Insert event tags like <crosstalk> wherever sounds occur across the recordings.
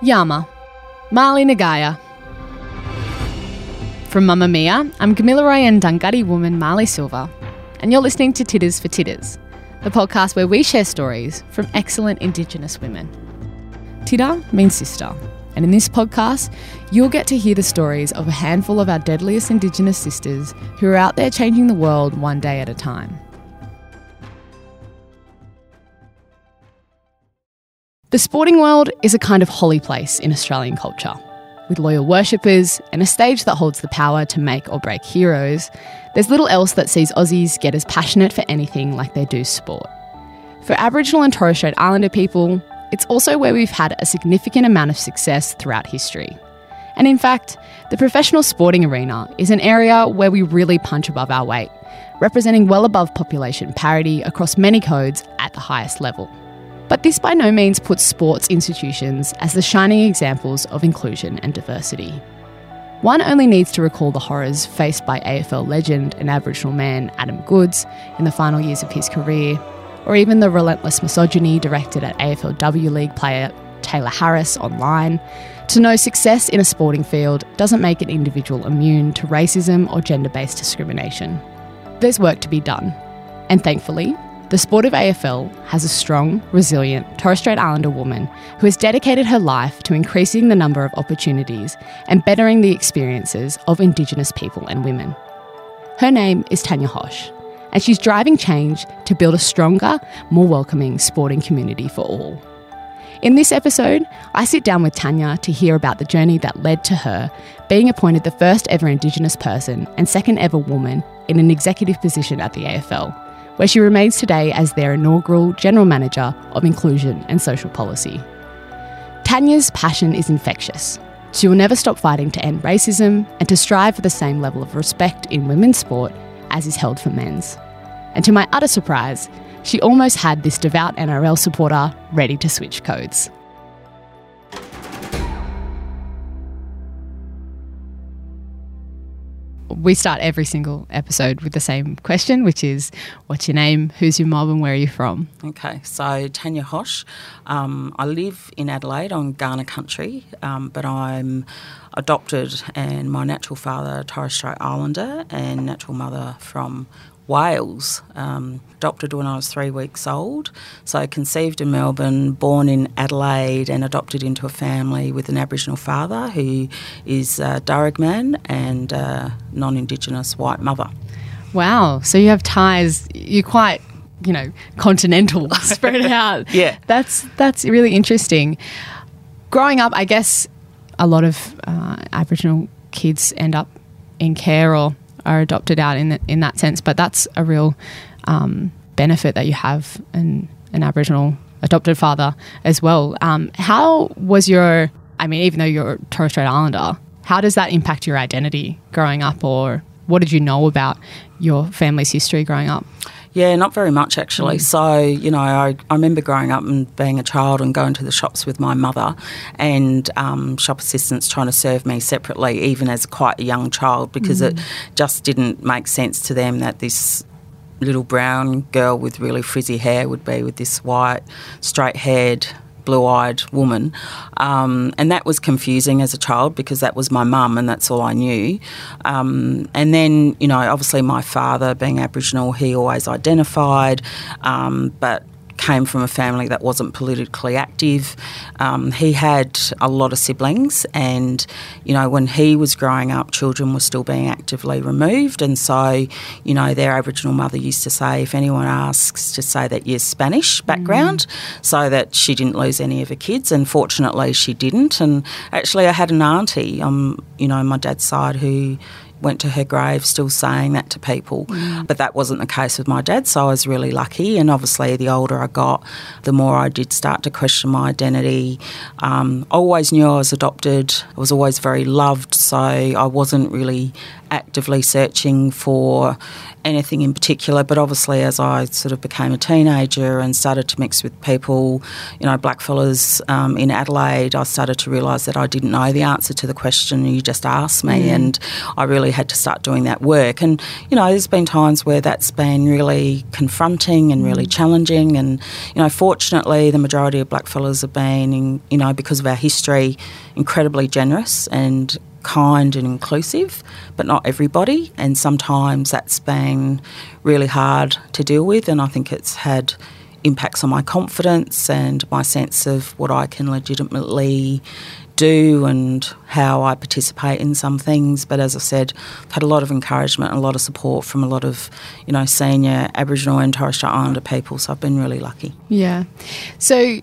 Yama, Mali Nagaya. From Mamamia, I'm Gamilaroi Dunghutti woman Marley Silver, and you're listening to Tiddas for Tiddas, the podcast where we share stories from excellent Indigenous women. Tidda means sister, and in this podcast, you'll get to hear the stories of a handful of our deadliest Indigenous sisters who are out there changing the world one day at a time. The sporting world is a kind of holy place in Australian culture. With loyal worshippers and a stage that holds the power to make or break heroes, there's little else that sees Aussies get as passionate for anything like they do sport. For Aboriginal and Torres Strait Islander people, it's also where we've had a significant amount of success throughout history. And in fact, the professional sporting arena is an area where we really punch above our weight, representing well above population parity across many codes at the highest level. But this by no means puts sports institutions as the shining examples of inclusion and diversity. One only needs to recall the horrors faced by AFL legend and Aboriginal man Adam Goodes in the final years of his career, or even the relentless misogyny directed at AFLW League player Tayla Harris online, to know success in a sporting field doesn't make an individual immune to racism or gender based discrimination. There's work to be done, and thankfully, the sport of AFL has a strong, resilient Torres Strait Islander woman who has dedicated her life to increasing the number of opportunities and bettering the experiences of Indigenous people and women. Her name is Tanya Hosh, and she's driving change to build a stronger, more welcoming sporting community for all. In this episode, I sit down with Tanya to hear about the journey that led to her being appointed the first ever Indigenous person and second ever woman in an executive position at the AFL where she remains today as their inaugural General Manager of Inclusion and Social Policy. Tanya's passion is infectious. She will never stop fighting to end racism and to strive for the same level of respect in women's sport as is held for men's. And to my utter surprise, she almost had this devout NRL supporter ready to switch codes. We start every single episode with the same question, which is what's your name, who's your mob, and where are you from? Okay, so Tanya Hosh. Um, I live in Adelaide on Kaurna country, um, but I'm adopted, and my natural father, Torres Strait Islander, and natural mother from Wales. Um, adopted when I was three weeks old. So conceived in Melbourne, born in Adelaide, and adopted into a family with an Aboriginal father who is a Darug man and a non Indigenous white mother. Wow. So you have ties, you're quite you know, continental <laughs> spread <laughs> out. yeah. That's that's really interesting. Growing up, I guess a lot of uh, Aboriginal kids end up in care or are adopted out in the, in that sense. But that's a real um, benefit that you have an, an Aboriginal adopted father as well. Um, how was your? I mean, even though you're a Torres Strait Islander, how does that impact your identity growing up, or what did you know about your family's history growing up? Yeah, not very much actually. Mm. So, you know, I, I remember growing up and being a child and going to the shops with my mother and um, shop assistants trying to serve me separately, even as quite a young child, because mm. it just didn't make sense to them that this little brown girl with really frizzy hair would be with this white, straight haired blue eyed woman. Um, and that was confusing as a child because that was my mum and that's all I knew. Um, and then, you know, obviously my father, being Aboriginal, he always identified, um, but came from a family that wasn't politically active. Um, he had a lot of siblings, and you know, when he was growing up, children were still being actively removed. And so, you know, their Aboriginal mother used to say, if anyone asks, to say that you're Spanish background, mm. so that she didn't lose any of her kids. And fortunately, she didn't. And actually, I had an auntie, um, you know, my dad's side, who went to her grave still saying that to people. Mm. But that wasn't the case with my dad, so I was really lucky. And obviously, the older I got, the more I did start to question my identity. Um, I always knew I was adopted, I was always very loved, so I wasn't really actively searching for anything in particular, but obviously as I sort of became a teenager and started to mix with people, you know, blackfellas um, in Adelaide, I started to realise that I didn't know the answer to the question you just asked me, mm. and I really had to start doing that work. And you know, there's been times where that's been really confronting and really mm. challenging, and you know, fortunately, the majority of blackfellas have been, you know, because of our history, incredibly generous and kind and inclusive, but not everybody. And sometimes that's been really hard to deal with. And I think it's had impacts on my confidence and my sense of what I can legitimately do and how I participate in some things. But as I said, I've had a lot of encouragement and a lot of support from a lot of, you know, senior Aboriginal and Torres Strait Islander people. So I've been really lucky. Yeah. So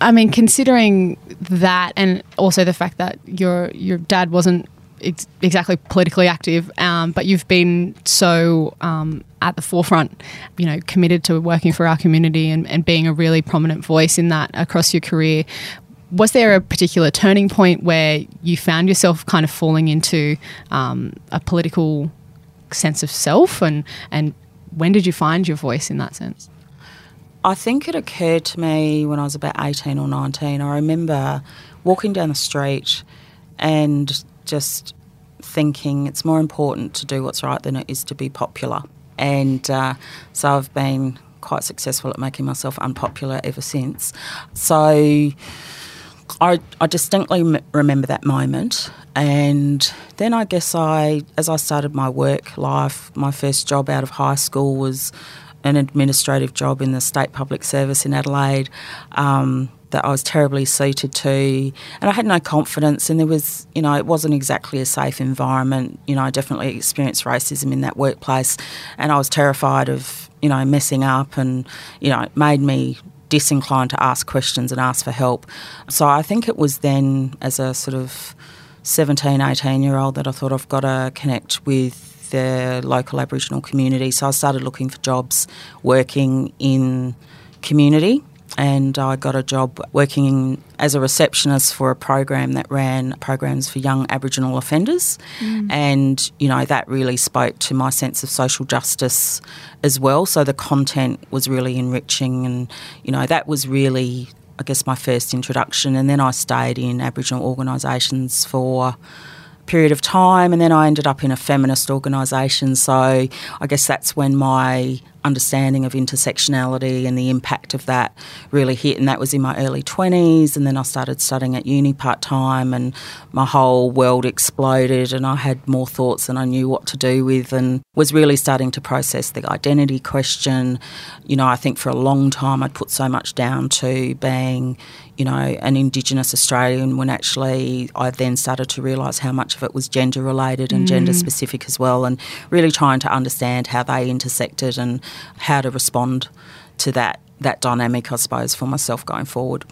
I mean, considering that, and also the fact that your your dad wasn't ex- exactly politically active, um, but you've been so um, at the forefront, you know, committed to working for our community and, and being a really prominent voice in that across your career. Was there a particular turning point where you found yourself kind of falling into um, a political sense of self, and and when did you find your voice in that sense? I think it occurred to me when I was about 18 or 19. I remember walking down the street and just thinking it's more important to do what's right than it is to be popular. And uh, so I've been quite successful at making myself unpopular ever since. So I, I distinctly m- remember that moment. And then I guess I, as I started my work life, my first job out of high school was an administrative job in the state public service in Adelaide. Um, that I was terribly suited to, and I had no confidence. And there was, you know, it wasn't exactly a safe environment. You know, I definitely experienced racism in that workplace, and I was terrified of, you know, messing up, and you know, it made me disinclined to ask questions and ask for help. So I think it was then, as a sort of 17, 18 year old, that I thought I've got to connect with the local Aboriginal community. So I started looking for jobs working in community and I got a job working as a receptionist for a program that ran programs for young Aboriginal offenders. Mm. And, you know, that really spoke to my sense of social justice as well. So the content was really enriching, and, you know, that was really, I guess, my first introduction. And then I stayed in Aboriginal organisations for period of time, and then I ended up in a feminist organisation. So I guess that's when my understanding of intersectionality and the impact of that really hit. And that was in my early 20s. And then I started studying at uni part time, and my whole world exploded. And I had more thoughts than I knew what to do with, and was really starting to process the identity question. You know, I think for a long time I'd put so much down to being, you know, an Indigenous Australian when actually I then started to realise how much of it was gender related and mm. gender specific as well, and really trying to understand how they intersected and how to respond to that that dynamic, I suppose, for myself going forward.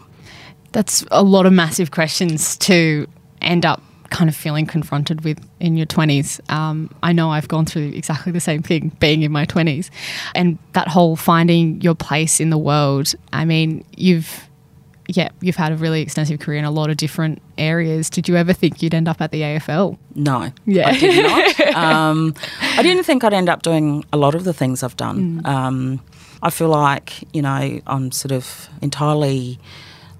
That's a lot of massive questions to end up kind of feeling confronted with in your 20s. Um, I know I've gone through exactly the same thing being in my 20s. And that whole finding your place in the world, I mean, you've yeah, you've had a really extensive career in a lot of different areas. Did you ever think you'd end up at the AFL? No, yeah, I did not. <laughs> um, I didn't think I'd end up doing a lot of the things I've done. Mm. Um, I feel like you know I'm sort of entirely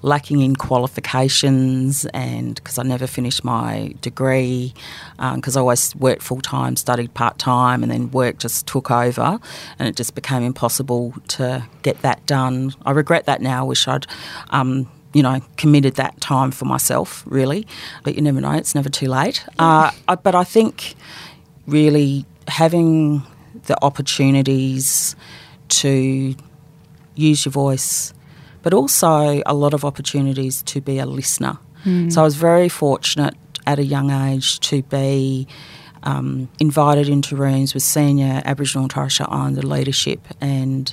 lacking in qualifications and because I never finished my degree because um, I always worked full time, studied part time, and then work just took over and it just became impossible to get that done. I regret that now. I wish I'd. Um, you know, committed that time for myself, really. But you never know, it's never too late. Uh, I, but I think really having the opportunities to use your voice but also a lot of opportunities to be a listener. Mm. So I was very fortunate at a young age to be um, invited into rooms with senior Aboriginal and Torres Strait Islander leadership and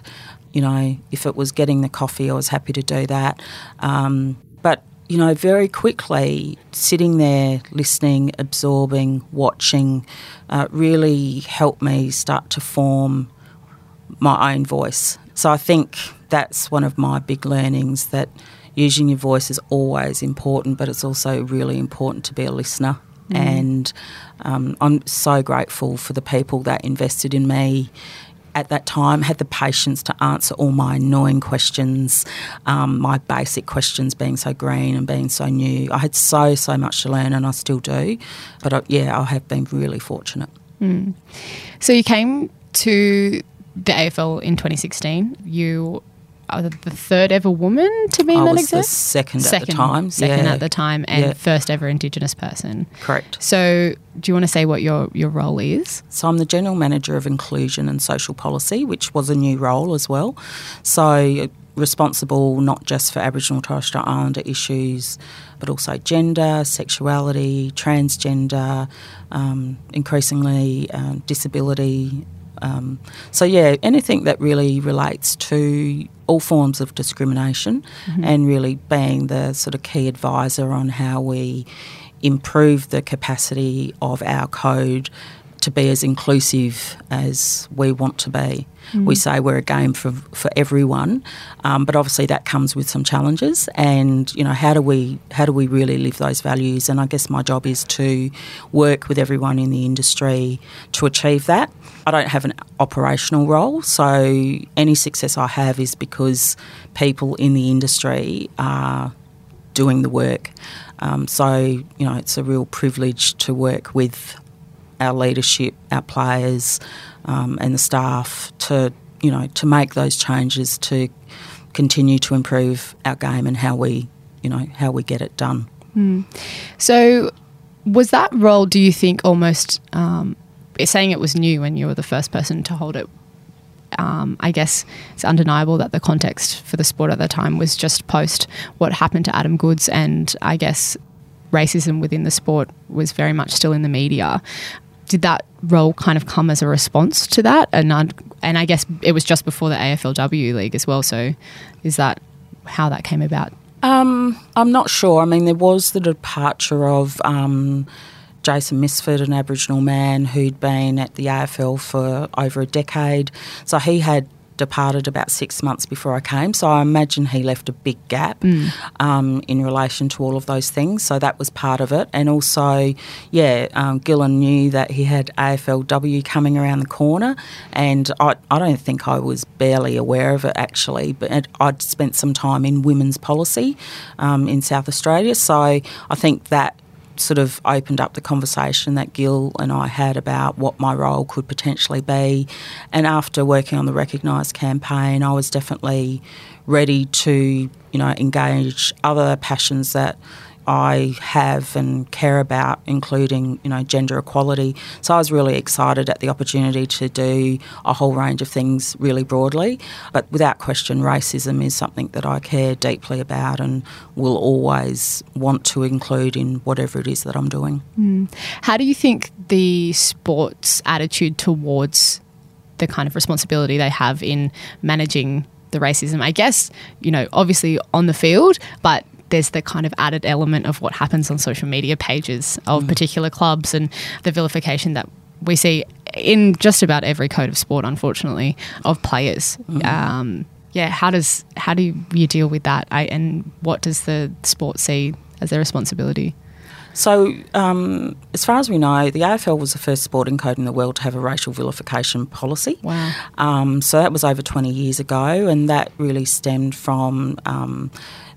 you know, if it was getting the coffee, I was happy to do that. Um, but you know, very quickly sitting there, listening, absorbing, watching, uh, really helped me start to form my own voice. So I think that's one of my big learnings that using your voice is always important, but it's also really important to be a listener And um, I'm so grateful for the people that invested in me at that time had the patience to answer all my annoying questions, um, my basic questions being so green and being so new. I had so, so much to learn and I still do. But I, yeah, I have been really fortunate. Mm. So you came to the AFL in 2016. You the third ever woman to be in I exam? the second, second, at the time. Second yeah. at the time, and Yeah. first ever Indigenous person. Correct. So, do you want to say what your, your role is? So I'm the General Manager of Inclusion and Social Policy, which was a new role as well. So responsible not just for Aboriginal and Torres Strait Islander issues, but also gender, sexuality, transgender, um, increasingly um, disability. Um, so yeah, anything that really relates to all forms of discrimination, mm-hmm. and really being the sort of key advisor on how we improve the capacity of our code to be as inclusive as we want to be. We say we're a game for for everyone, um, but obviously that comes with some challenges. And you know, how do we how do we really live those values? And I guess my job is to work with everyone in the industry to achieve that. I don't have an operational role, so any success I have is because people in the industry are doing the work. Um, so, you know, it's a real privilege to work with our leadership, our players, um, and the staff to, you know, to make those changes to continue to improve our game and how we, you know, how we get it done. So, was that role, do you think, almost um, saying it was new when you were the first person to hold it? Um, I guess it's undeniable that the context for the sport at the time was just post what happened to Adam Goodes, and I guess racism within the sport was very much still in the media. Did that role kind of come as a response to that? And I'd- and I guess it was just before the AFLW league as well. So, is that how that came about? Um, I'm not sure. I mean, there was the departure of um, Jason Mifsud, an Aboriginal man who'd been at the AFL for over a decade. So he had departed about six months before I came. So I imagine he left a big gap um, in relation to all of those things. So that was part of it. And also, yeah, um, Gillon knew that he had AFLW coming around the corner. And I, I don't think I was barely aware of it actually, but it, I'd spent some time in women's policy um, in South Australia. So I think that sort of opened up the conversation that Gil and I had about what my role could potentially be. And after working on the Recognised campaign, I was definitely ready to, you know, engage other passions that I have and care about, including, you know, gender equality. So I was really excited at the opportunity to do a whole range of things really broadly. But without question, racism is something that I care deeply about and will always want to include in whatever it is that I'm doing. Hmm. How do you think the sports attitude towards the kind of responsibility they have in managing the racism? I guess, you know, obviously on the field, but there's the kind of added element of what happens on social media pages of particular clubs and the vilification that we see in just about every code of sport, unfortunately, of players. Um, yeah, how does how do you deal with that? I, and what does the sport see as their responsibility? So, um, as far as we know, the AFL was the first sporting code in the world to have a racial vilification policy. Wow. Um, so that was over 20 years ago, and that really stemmed from um,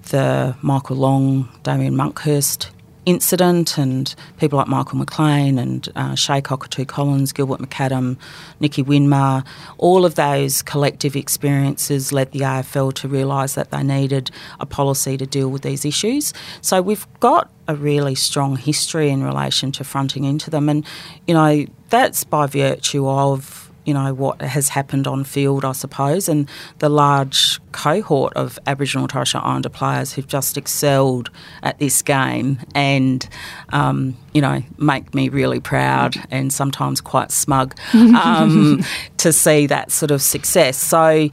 the Michael Long, Damian Monkhorst incident, and people like Michael McLean and uh, Che Cockatoo Collins, Gilbert McAdam, Nicky Winmar. All of those collective experiences led the AFL to realise that they needed a policy to deal with these issues. So we've got a really strong history in relation to fronting into them, and you know that's by virtue of you know, what has happened on field, I suppose, and the large cohort of Aboriginal and Torres Strait Islander players who've just excelled at this game and, um, you know, make me really proud and sometimes quite smug <laughs> um, to see that sort of success. So,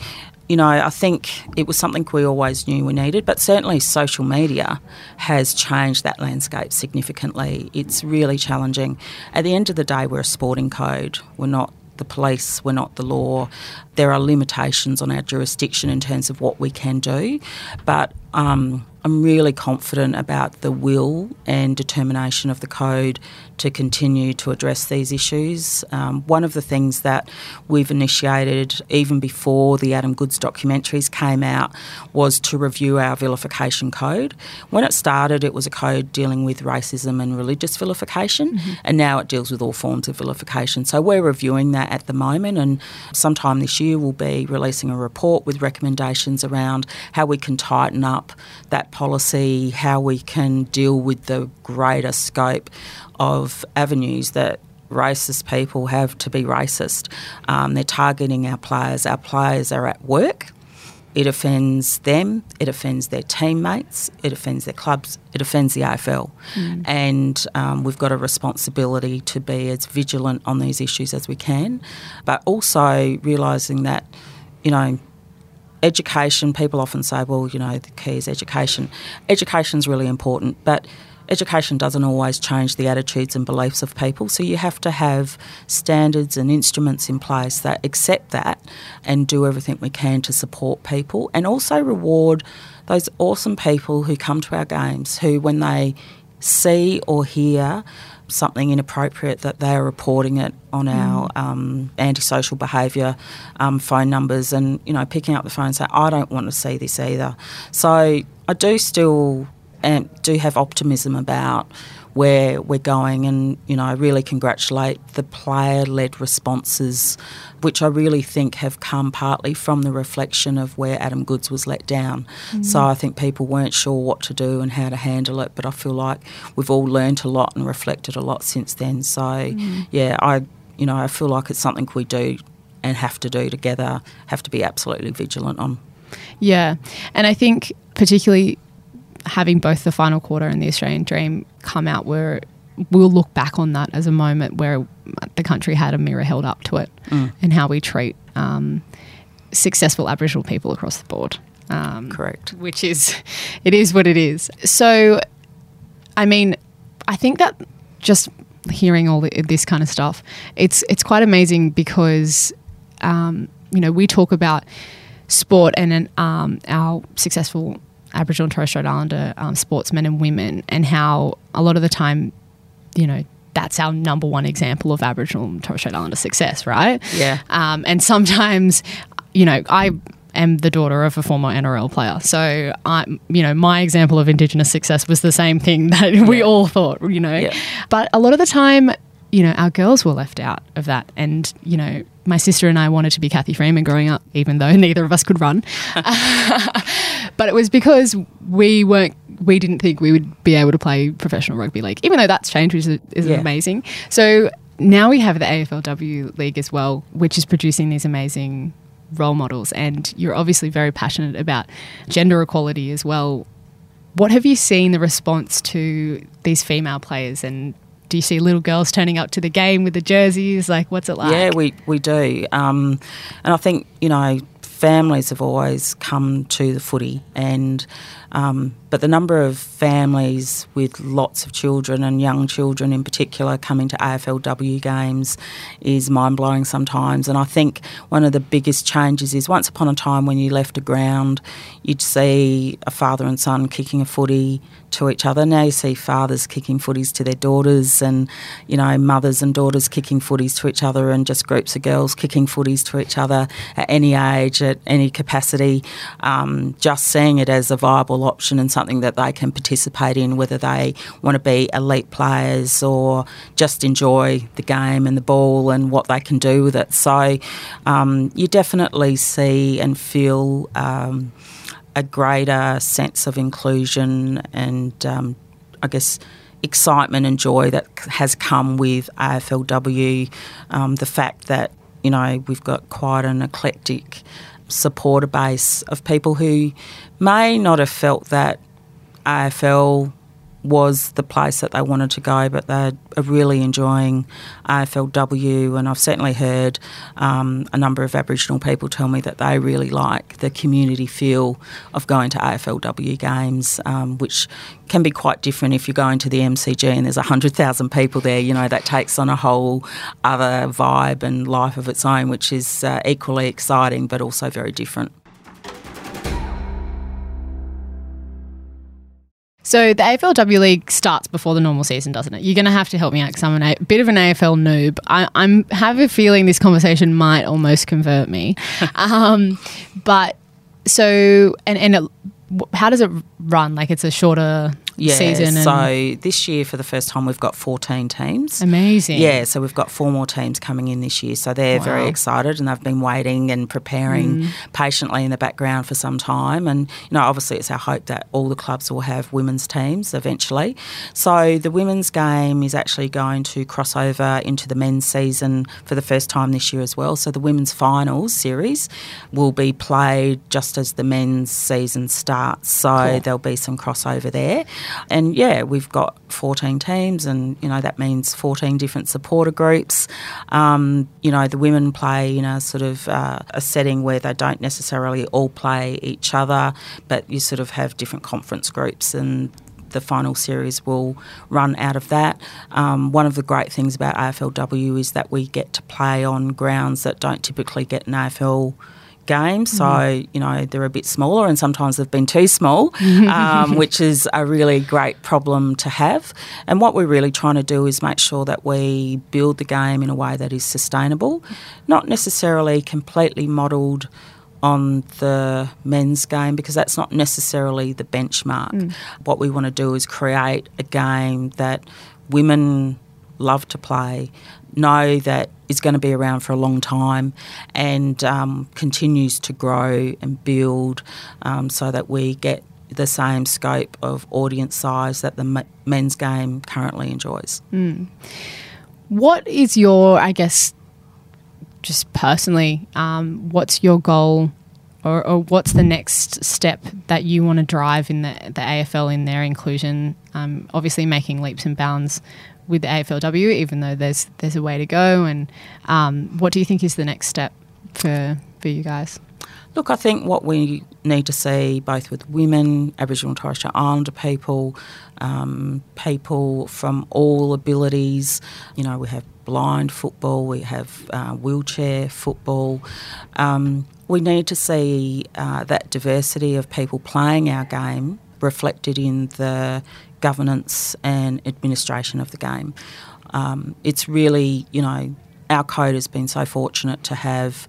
you know, I think it was something we always knew we needed, but certainly social media has changed that landscape significantly. It's really challenging. At the end of the day, we're a sporting code. We're not the police, we're not the law. There are limitations on our jurisdiction in terms of what we can do, but um, I'm really confident about the will and determination of the code to continue to address these issues. Um, one of the things that we've initiated even before the Adam Goodes documentaries came out was to review our vilification code. When it started, it was a code dealing with racism and religious vilification, mm-hmm. and now it deals with all forms of vilification. So we're reviewing that at the moment, and sometime this year we'll be releasing a report with recommendations around how we can tighten up that policy, how we can deal with the greater scope of avenues that racist people have to be racist. Um, they're targeting our players. Our players are at work. It offends them, it offends their teammates, it offends their clubs, it offends the AFL. Mm. And um, we've got a responsibility to be as vigilant on these issues as we can, but also realising that, you know, education, people often say, well, you know, the key is education. Education is really important, but education doesn't always change the attitudes and beliefs of people, so you have to have standards and instruments in place that accept that and do everything we can to support people and also reward those awesome people who come to our games who, when they see or hear something inappropriate, that they are reporting it on mm. our um, antisocial behaviour um, phone numbers and, you know, picking up the phone and saying, I don't want to see this either. So I do still and do have optimism about where we're going and you know I really congratulate the player led responses which I really think have come partly from the reflection of where Adam Goodes was let down. Mm. So I think people weren't sure what to do and how to handle it, but I feel like we've all learned a lot and reflected a lot since then. So mm. yeah, I you know I feel like it's something we do and have to do together, have to be absolutely vigilant on. Yeah, and I think particularly having both the final quarter and the Australian Dream come out where we'll look back on that as a moment where the country had a mirror held up to it mm. and how we treat um, successful Aboriginal people across the board. Um, Correct. Which is, <laughs> it is what it is. So, I mean, I think that just hearing all this kind of stuff, it's it's quite amazing because, um, you know, we talk about sport and um, our successful Aboriginal and Torres Strait Islander um, sportsmen and women, and how a lot of the time, you know, that's our number one example of Aboriginal and Torres Strait Islander success, right? Yeah. Um, and sometimes, you know, I am the daughter of a former NRL player, so I, you know, my example of Indigenous success was the same thing <laughs> that yeah. we all thought, you know. Yeah. But a lot of the time, you know, our girls were left out of that, and you know, my sister and I wanted to be Cathy Freeman growing up, even though <laughs> neither of us could run. <laughs> but it was because we weren't, we didn't think we would be able to play professional rugby league, even though that's changed, which is, is yeah. amazing. So now we have the AFLW league as well, which is producing these amazing role models. And you're obviously very passionate about gender equality as well. What have you seen the response to these female players and do you see little girls turning up to the game with the jerseys? Like, what's it like? Yeah, we, we do. Um, and I think, you know, families have always come to the footy and um, but the number of families with lots of children and young children in particular coming to AFLW games is mind blowing sometimes. And I think one of the biggest changes is once upon a time when you left a ground, you'd see a father and son kicking a footy to each other. Now you see fathers kicking footies to their daughters, and you know mothers and daughters kicking footies to each other, and just groups of girls kicking footies to each other at any age, at any capacity. Um, just seeing it as a viable option and something that they can participate in, whether they want to be elite players or just enjoy the game and the ball and what they can do with it. So um, you definitely see and feel. Um, a greater sense of inclusion and um, I guess excitement and joy that has come with AFLW. Um, the fact that you know we've got quite an eclectic supporter base of people who may not have felt that AFL was the place that they wanted to go, but they are really enjoying AFLW. And I've certainly heard um, a number of Aboriginal people tell me that they really like the community feel of going to AFLW games, um, which can be quite different if you're going to the MCG and there's 100,000 people there. You know, that takes on a whole other vibe and life of its own, which is uh, equally exciting but also very different. So the AFLW League starts before the normal season, doesn't it? You're going to have to help me out because I'm a bit of an AFL noob. I I'm, have a feeling this conversation might almost convert me. <laughs> um, but so and and it, how does it run? Like it's a shorter yeah, season. so this year, for the first time, we've got 14 teams. Amazing. Yeah, so we've got four more teams coming in this year. So they're Wow. very excited and they've been waiting and preparing Mm. patiently in the background for some time. And, you know, obviously it's our hope that all the clubs will have women's teams eventually. So the women's game is actually going to cross over into the men's season for the first time this year as well. So the women's finals series will be played just as the men's season starts. So Cool. there'll be some crossover there. And yeah, we've got 14 teams, and you know that means 14 different supporter groups. Um, you know, the women play in a sort of uh, a setting where they don't necessarily all play each other, but you sort of have different conference groups and. The final series will run out of that. Um, one of the great things about AFLW is that we get to play on grounds that don't typically get an AFL game. So, mm-hmm. you know, they're a bit smaller and sometimes they've been too small, <laughs> mm-hmm. um, which is a really great problem to have. And what we're really trying to do is make sure that we build the game in a way that is sustainable, not necessarily completely modelled on the men's game because that's not necessarily the benchmark. Mm. What we want to do is create a game that women love to play, know that is going to be around for a long time, and um, continues to grow and build um, so that we get the same scope of audience size that the men's game currently enjoys. What is your, I guess, just personally, um, what's your goal or, or what's the next step that you want to drive in the, the AFL in their inclusion? Um, obviously, making leaps and bounds with the AFLW, even though there's there's a way to go. And um, what do you think is the next step for for you guys? Look, I think what we need to see, both with women, Aboriginal and Torres Strait Islander people, um, people from all abilities, you know, we have blind football, we have uh, wheelchair football. Um, we need to see uh, that diversity of people playing our game reflected in the governance and administration of the game. Um, it's really, you know, our code has been so fortunate to have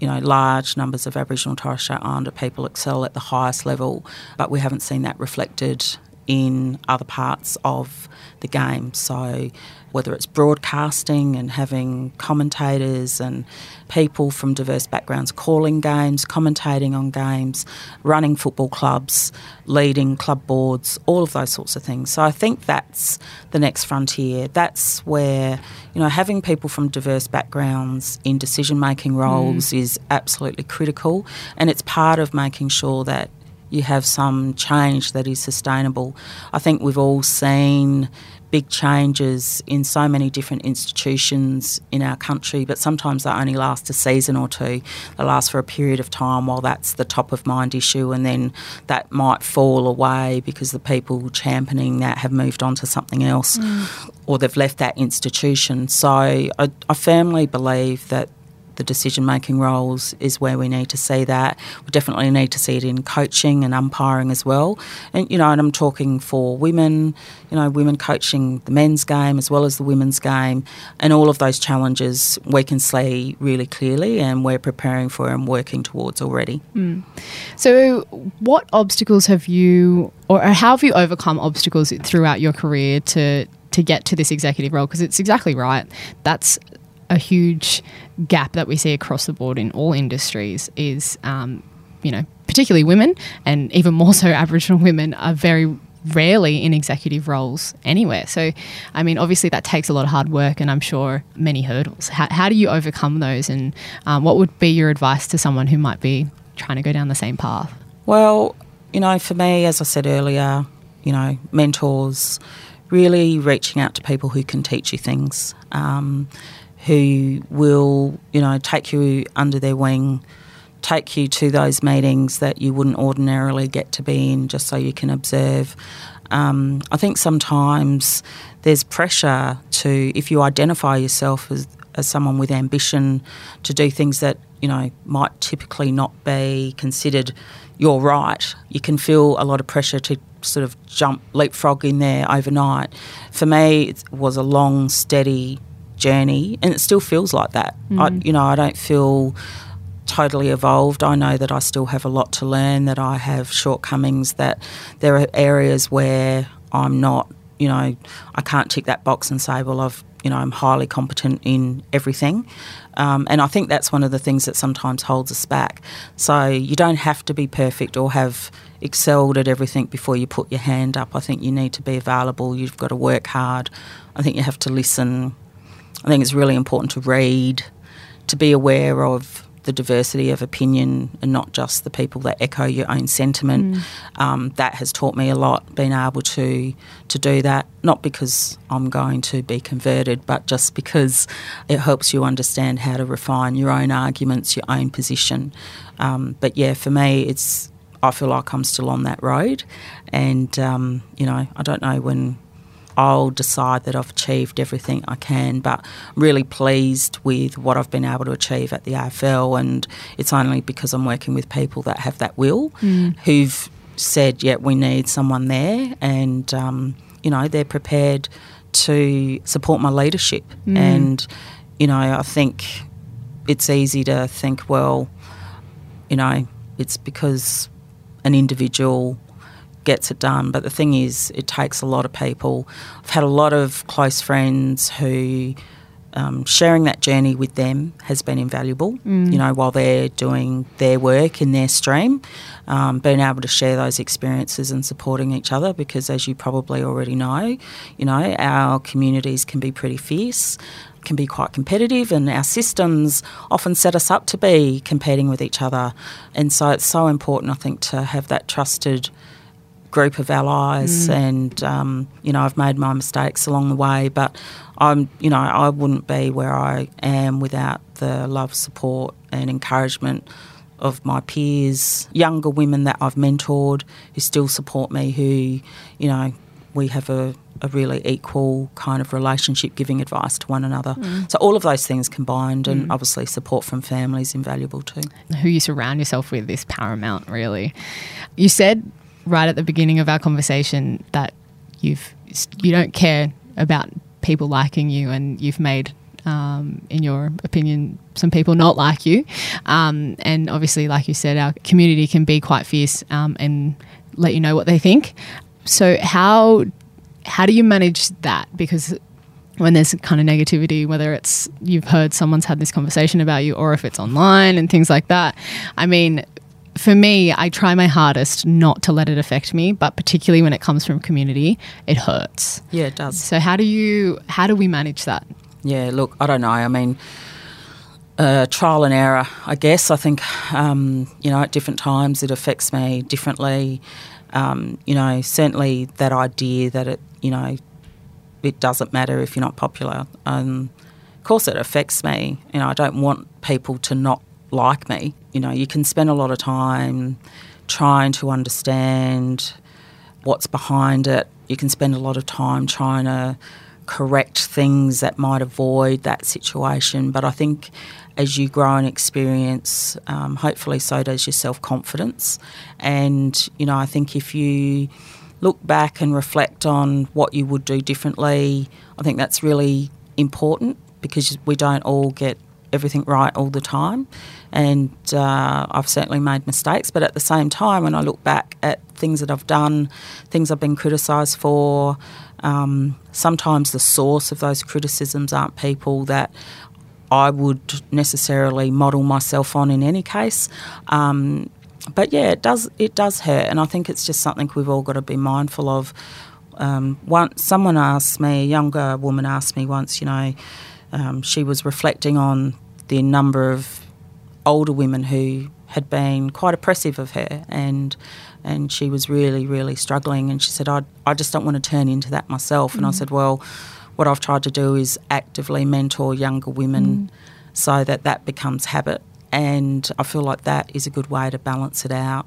you know, large numbers of Aboriginal and Torres Strait Islander people excel at the highest level, but we haven't seen that reflected in other parts of the game. So, whether it's broadcasting and having commentators and people from diverse backgrounds calling games, commentating on games, running football clubs, leading club boards, all of those sorts of things. So I think that's the next frontier. That's where, you know, having people from diverse backgrounds in decision making mm. roles is absolutely critical and it's part of making sure that you have some change that is sustainable. I think we've all seen big changes in so many different institutions in our country, but sometimes they only last a season or two. They last for a period of time while that's the top of mind issue, and then that might fall away because the people championing that have moved on to something else mm. or they've left that institution. So I, I firmly believe that the decision making roles is where we need to see that. We definitely need to see it in coaching and umpiring as well. And you know, and I'm talking for women, you know, women coaching the men's game as well as the women's game, and all of those challenges we can see really clearly, and we're preparing for and working towards already. Mm. So, what obstacles have you, or how have you overcome obstacles throughout your career to to get to this executive role? Because it's exactly right. That's a huge gap that we see across the board in all industries. Is um, you know, particularly women, and even more so, Aboriginal women are very rarely in executive roles anywhere. So, I mean, obviously that takes a lot of hard work, and I'm sure many hurdles. How, how do you overcome those? And um, what would be your advice to someone who might be trying to go down the same path? Well, you know, for me, as I said earlier, you know, mentors, really reaching out to people who can teach you things, um, who will, you know, take you under their wing, take you to those meetings that you wouldn't ordinarily get to be in just so you can observe. Um, I think sometimes there's pressure to, if you identify yourself as, as someone with ambition to do things that, you know, might typically not be considered you're right. You can feel a lot of pressure to sort of jump, leapfrog in there overnight. For me, it was a long, steady journey, and it still feels like that. Mm. I, you know, I don't feel totally evolved. I know that I still have a lot to learn, that I have shortcomings, that there are areas where I'm not, you know, I can't tick that box and say, well, I've, you know, I'm highly competent in everything. Um, and I think that's one of the things that sometimes holds us back. So you don't have to be perfect or have excelled at everything before you put your hand up. I think you need to be available. You've got to work hard. I think you have to listen. I think it's really important to read, to be aware of the diversity of opinion and not just the people that echo your own sentiment. Mm. Um, that has taught me a lot, being able to to do that. Not because I'm going to be converted, but just because it helps you understand how to refine your own arguments, your own position. Um, but yeah, for me, it's I feel like I'm still on that road, and um, you know, I don't know when I'll decide that I've achieved everything I can. But I'm really pleased with what I've been able to achieve at the AFL, and it's only because I'm working with people that have that will, mm. who've said, "Yeah, we need someone there," and um, you know they're prepared to support my leadership. Mm. And you know, I think it's easy to think, well, you know, it's because an individual gets it done. But the thing is, it takes a lot of people. I've had a lot of close friends who um, sharing that journey with them has been invaluable. Mm. You know, while they're doing their work in their stream, um, being able to share those experiences and supporting each other. Because as you probably already know, you know our communities can be pretty fierce, can be quite competitive, and our systems often set us up to be competing with each other. And so it's so important, I think, to have that trusted group of allies, mm. and um, you know I've made my mistakes along the way, but I'm you know I wouldn't be where I am without the love, support, and encouragement of my peers, younger women that I've mentored who still support me, who you know we have a a really equal kind of relationship, giving advice to one another. Mm. So all of those things combined, and mm. obviously support from family is invaluable too. Who you surround yourself with is paramount, really. You said right at the beginning of our conversation that you've you don't care about people liking you, and you've made, um, in your opinion, some people not like you. Um, and obviously, like you said, our community can be quite fierce um, and let you know what they think. So how how do you manage that? Because when there's kind of negativity, whether it's you've heard someone's had this conversation about you or if it's online and things like that. I mean, for me, I try my hardest not to let it affect me, but particularly when it comes from community, it hurts. Yeah, it does. So how do you how do we manage that? Yeah, look, I don't know. I mean, uh, trial and error, I guess. I think um, you know at different times it affects me differently. Um, you know, certainly that idea that it you know it doesn't matter if you're not popular. Um, of course, it affects me. You know, I don't want people to not like me. You know, you can spend a lot of time trying to understand what's behind it. You can spend a lot of time trying to correct things that might avoid that situation. But I think as you grow and experience, um, hopefully so does your self confidence. And, you know, I think if you look back and reflect on what you would do differently, I think that's really important because we don't all get everything right all the time. And uh, I've certainly made mistakes, but at the same time, when I look back at things that I've done, things I've been criticised for, um, sometimes the source of those criticisms aren't people that I would necessarily model myself on in any case. Um, but yeah, it does it does hurt, and I think it's just something we've all got to be mindful of. Um, once someone asked me, a younger woman asked me once, you know, um, she was reflecting on the number of older women who had been quite oppressive of her and and she was really really struggling and she said I I just don't want to turn into that myself mm. and I mm. said well what I've tried to do is actively mentor younger women mm. so that that becomes habit and I feel like that is a good way to balance it out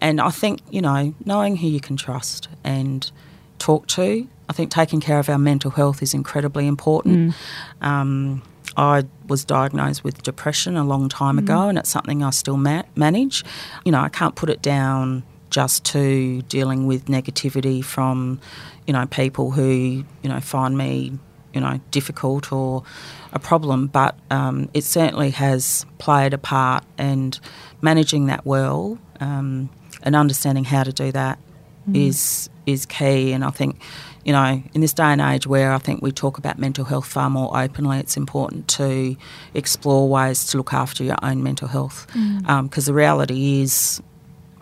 and I think you know knowing who you can trust and talk to I think taking care of our mental health is incredibly important mm. um, I was diagnosed with depression a long time Mm. ago, and it's something I still ma- manage. You know, I can't put it down just to dealing with negativity from, you know, people who you know find me, you know, difficult or a problem. But um, it certainly has played a part, and managing that well um, and understanding how to do that is is key. And I think, you know, in this day and age where I think we talk about mental health far more openly, it's important to explore ways to look after your own mental health. Because the reality is,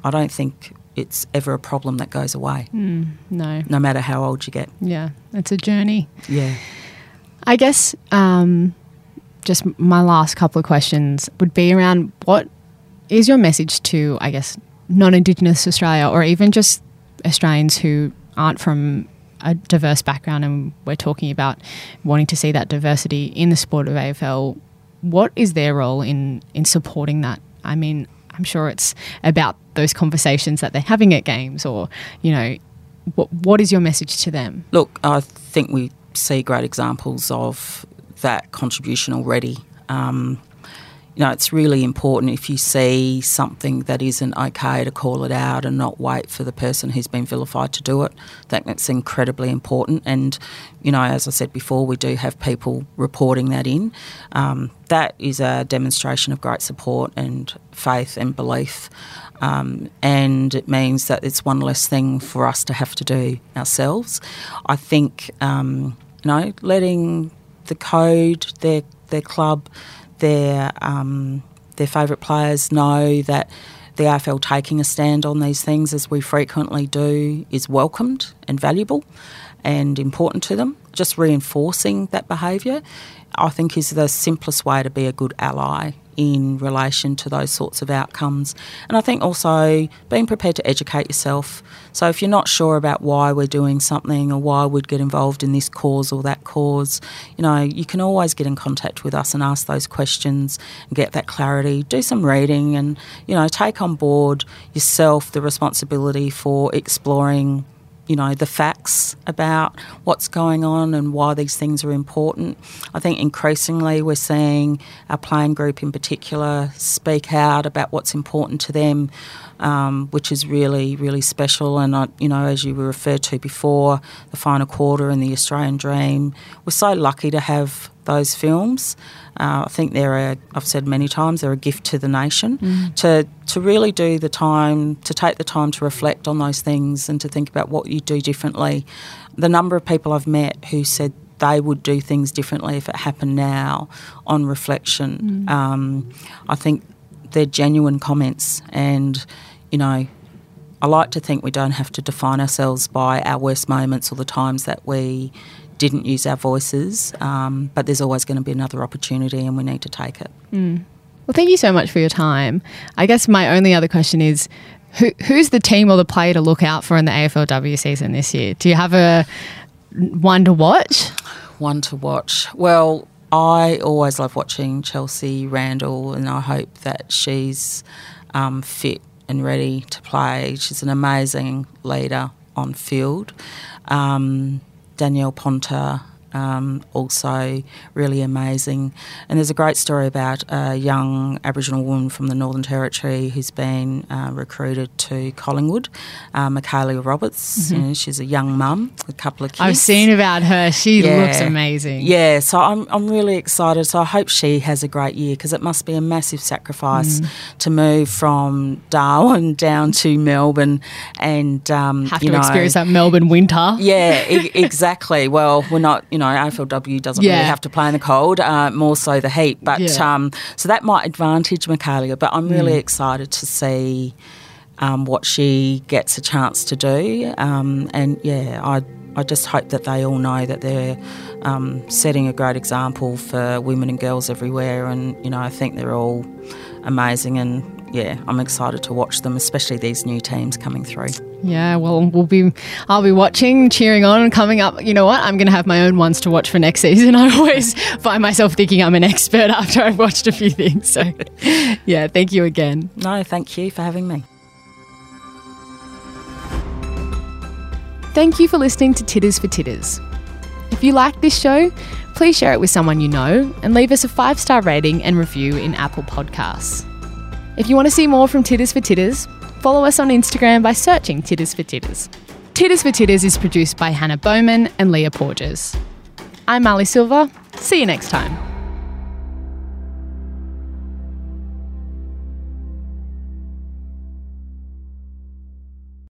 I don't think it's ever a problem that goes away, Mm, no. no matter how old you get. Yeah, it's a journey. Yeah. I guess um, just my last couple of questions would be around what is your message to, I guess, non Indigenous Australia or even just Australians who aren't from a diverse background and we're talking about wanting to see that diversity in the sport of AFL. What is their role in, in supporting that? I mean, I'm sure it's about those conversations that they're having at games or, you know, what, what is your message to them? Look, I think we see great examples of that contribution already. Um, you know, it's really important if you see something that isn't okay to call it out and not wait for the person who's been vilified to do it. Think that's incredibly important. And, you know, as I said before, we do have people reporting that in. Um, that is a demonstration of great support and faith and belief. Um, and it means that it's one less thing for us to have to do ourselves. I think, um, you know, letting the code, their their club, their um, their favourite players know that the AFL taking a stand on these things, as we frequently do, is welcomed and valuable and important to them. Just reinforcing that behaviour, I think, is the simplest way to be a good ally in relation to those sorts of outcomes. And I think also being prepared to educate yourself. So if you're not sure about why we're doing something or why we'd get involved in this cause or that cause, you know, you can always get in contact with us and ask those questions and get that clarity. Do some reading and, you know, take on board yourself the responsibility for exploring you know, the facts about what's going on and why these things are important. I think increasingly we're seeing our playing group in particular speak out about what's important to them, um, which is really, really special. And, I, you know, as you were referred to before, the final quarter and the Australian Dream, we're so lucky to have those films. Uh, I think they're a, I've said many times, they're a gift to the nation. To, to really do the time, to take the time to reflect on those things and to think about what you do differently. The number of people I've met who said they would do things differently if it happened now on reflection, um, I think they're genuine comments. And, you know, I like to think we don't have to define ourselves by our worst moments or the times that we didn't use our voices, um, but there's always going to be another opportunity and we need to take it. Well, thank you so much for your time. I guess my only other question is who, who's the team or the player to look out for in the AFLW season this year? Do you have a one to watch? One to watch. Well, I always love watching Chelsea Randall, and I hope that she's um, fit and ready to play. She's an amazing leader on field. Um, Danielle Ponter, um, also really amazing. And there's a great story about a young Aboriginal woman from the Northern Territory who's been uh, recruited to Collingwood, uh, Michaela Roberts. You know, she's a young mum, a couple of kids. I've seen about her. She Yeah. looks amazing. Yeah, so I'm, I'm really excited. So I hope she has a great year because it must be a massive sacrifice Mm. to move from Darwin <laughs> down to Melbourne and um, Have you to know, experience that Melbourne winter. Yeah, e- exactly. Well, we're not, you know, AFLW doesn't Yeah. really have to play in the cold, uh, more so the heat. But Yeah. um, so that might advantage Michaela. But I'm really Mm. excited to see um, what she gets a chance to do. Um, and yeah, I. I just hope that they all know that they're um, setting a great example for women and girls everywhere. And, you know, I think they're all amazing. And yeah, I'm excited to watch them, especially these new teams coming through. Yeah, well, we'll be. I'll be watching, cheering on, and coming up. You know what? I'm going to have my own ones to watch for next season. <laughs> I always find myself thinking I'm an expert <laughs> after I've watched a few things. So, <laughs> yeah, thank you again. No, thank you for having me. Thank you for listening to Tiddas for Tiddas. If you like this show, please share it with someone you know and leave us a five star rating and review in Apple Podcasts. If you want to see more from Tiddas for Tiddas, follow us on Instagram by searching Tiddas for Tiddas. Tiddas for Tiddas is produced by Hannah Bowman and Leah Porges. I'm Marlee Silva. See you next time.